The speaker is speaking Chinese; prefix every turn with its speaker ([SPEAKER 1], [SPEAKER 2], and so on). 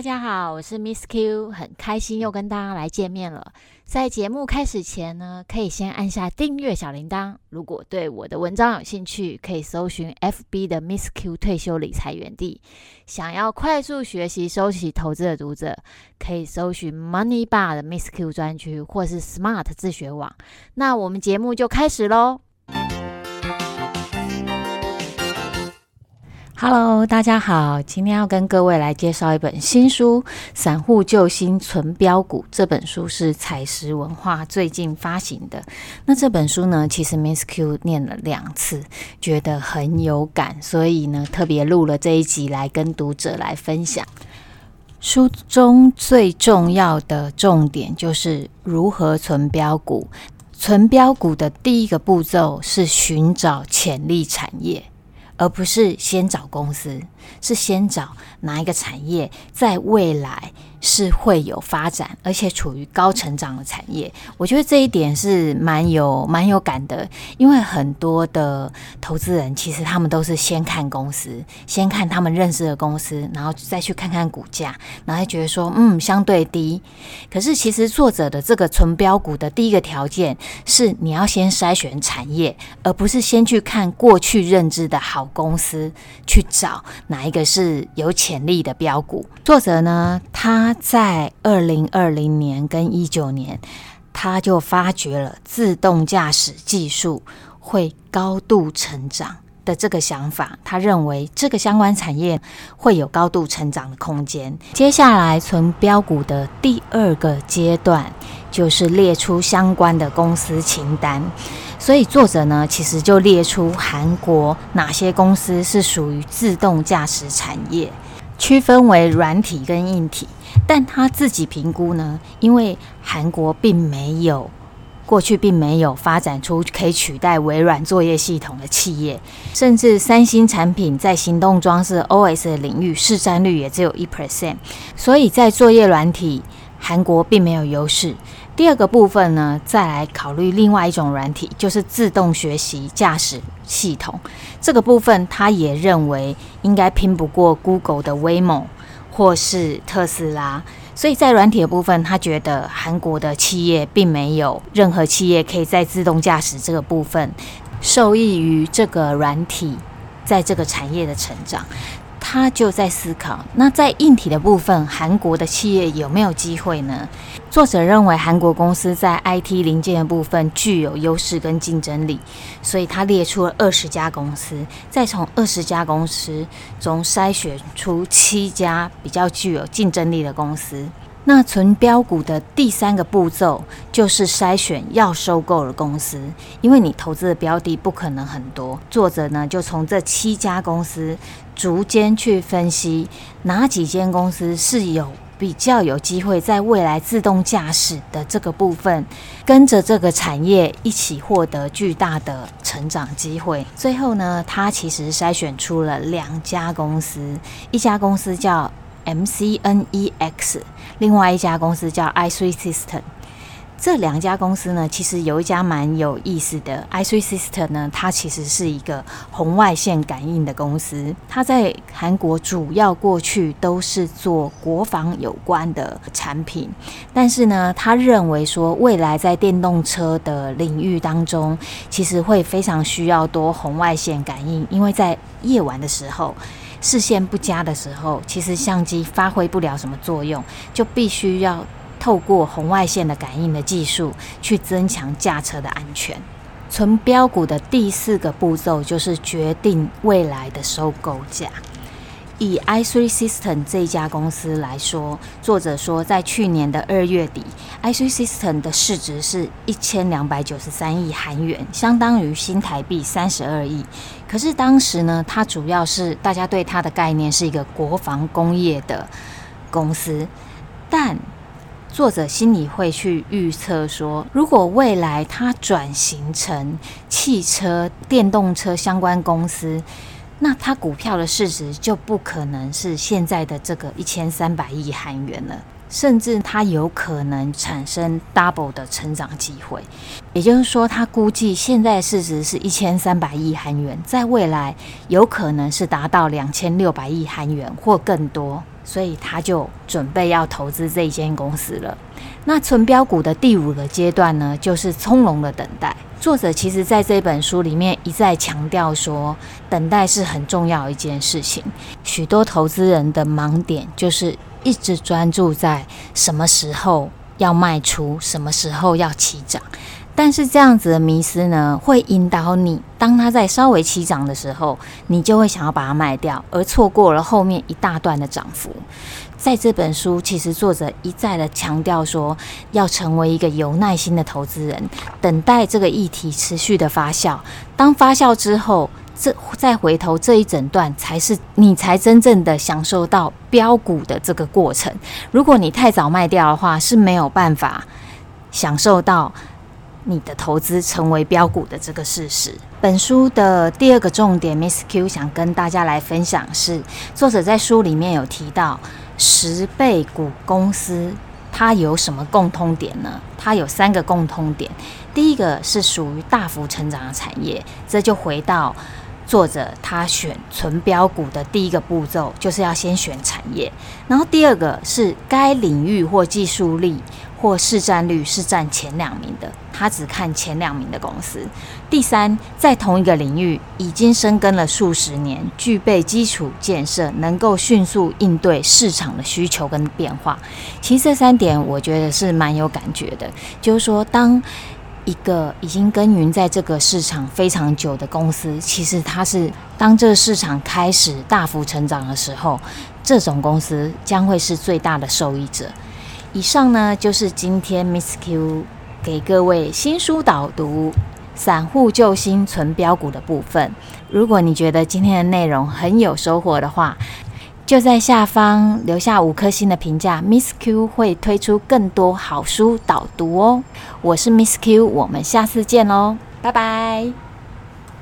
[SPEAKER 1] 大家好，我是 Miss Q，很开心又跟大家来见面了。在节目开始前呢，可以先按下订阅小铃铛。如果对我的文章有兴趣，可以搜寻 FB 的 Miss Q 退休理财园地。想要快速学习收起投资的读者，可以搜寻 Money Bar 的 Miss Q 专区，或是 Smart 自学网。那我们节目就开始喽。Hello，大家好，今天要跟各位来介绍一本新书《散户救星存标股》。这本书是采石文化最近发行的。那这本书呢，其实 Miss Q 念了两次，觉得很有感，所以呢，特别录了这一集来跟读者来分享。书中最重要的重点就是如何存标股。存标股的第一个步骤是寻找潜力产业。而不是先找公司，是先找哪一个产业在未来是会有发展，而且处于高成长的产业，我觉得这一点是蛮有蛮有感的。因为很多的投资人其实他们都是先看公司，先看他们认识的公司，然后再去看看股价，然后觉得说嗯相对低。可是其实作者的这个纯标股的第一个条件是你要先筛选产业，而不是先去看过去认知的好公司去找哪一个是有潜力的标股。作者呢，他。在二零二零年跟一九年，他就发觉了自动驾驶技术会高度成长的这个想法。他认为这个相关产业会有高度成长的空间。接下来存标股的第二个阶段，就是列出相关的公司清单。所以作者呢，其实就列出韩国哪些公司是属于自动驾驶产业，区分为软体跟硬体。但他自己评估呢，因为韩国并没有过去并没有发展出可以取代微软作业系统的企业，甚至三星产品在行动装置 OS 领域市占率也只有一 percent，所以在作业软体，韩国并没有优势。第二个部分呢，再来考虑另外一种软体，就是自动学习驾驶系统。这个部分他也认为应该拼不过 Google 的 Waymo。或是特斯拉，所以在软体的部分，他觉得韩国的企业并没有任何企业可以在自动驾驶这个部分受益于这个软体在这个产业的成长。他就在思考，那在硬体的部分，韩国的企业有没有机会呢？作者认为韩国公司在 IT 零件的部分具有优势跟竞争力，所以他列出了二十家公司，再从二十家公司中筛选出七家比较具有竞争力的公司。那存标股的第三个步骤就是筛选要收购的公司，因为你投资的标的不可能很多。作者呢就从这七家公司逐间去分析哪几间公司是有比较有机会在未来自动驾驶的这个部分跟着这个产业一起获得巨大的成长机会。最后呢，他其实筛选出了两家公司，一家公司叫。MCNEX，另外一家公司叫 i3 System。这两家公司呢，其实有一家蛮有意思的。i3 System 呢，它其实是一个红外线感应的公司。它在韩国主要过去都是做国防有关的产品，但是呢，他认为说未来在电动车的领域当中，其实会非常需要多红外线感应，因为在夜晚的时候。视线不佳的时候，其实相机发挥不了什么作用，就必须要透过红外线的感应的技术去增强驾车的安全。存标股的第四个步骤就是决定未来的收购价。以 i3 System 这家公司来说，作者说，在去年的二月底，i3 System 的市值是一千两百九十三亿韩元，相当于新台币三十二亿。可是当时呢，它主要是大家对它的概念是一个国防工业的公司，但作者心里会去预测说，如果未来它转型成汽车、电动车相关公司。那它股票的市值就不可能是现在的这个一千三百亿韩元了，甚至它有可能产生 double 的成长机会。也就是说，它估计现在市值是一千三百亿韩元，在未来有可能是达到两千六百亿韩元或更多。所以他就准备要投资这一间公司了。那存标股的第五个阶段呢，就是从容的等待。作者其实在这本书里面一再强调说，等待是很重要一件事情。许多投资人的盲点就是一直专注在什么时候要卖出，什么时候要起涨。但是这样子的迷思呢，会引导你，当它在稍微起涨的时候，你就会想要把它卖掉，而错过了后面一大段的涨幅。在这本书，其实作者一再的强调说，要成为一个有耐心的投资人，等待这个议题持续的发酵。当发酵之后，这再回头这一整段，才是你才真正的享受到标股的这个过程。如果你太早卖掉的话，是没有办法享受到。你的投资成为标股的这个事实。本书的第二个重点，Miss Q 想跟大家来分享是，作者在书里面有提到十倍股公司，它有什么共通点呢？它有三个共通点。第一个是属于大幅成长的产业，这就回到作者他选存标股的第一个步骤，就是要先选产业。然后第二个是该领域或技术力。或市占率是占前两名的，他只看前两名的公司。第三，在同一个领域已经深耕了数十年，具备基础建设，能够迅速应对市场的需求跟变化。其实这三点我觉得是蛮有感觉的，就是说，当一个已经耕耘在这个市场非常久的公司，其实它是当这个市场开始大幅成长的时候，这种公司将会是最大的受益者。以上呢，就是今天 Miss Q 给各位新书导读、散户救星存标股的部分。如果你觉得今天的内容很有收获的话，就在下方留下五颗星的评价，Miss Q 会推出更多好书导读哦。我是 Miss Q，我们下次见喽，拜拜。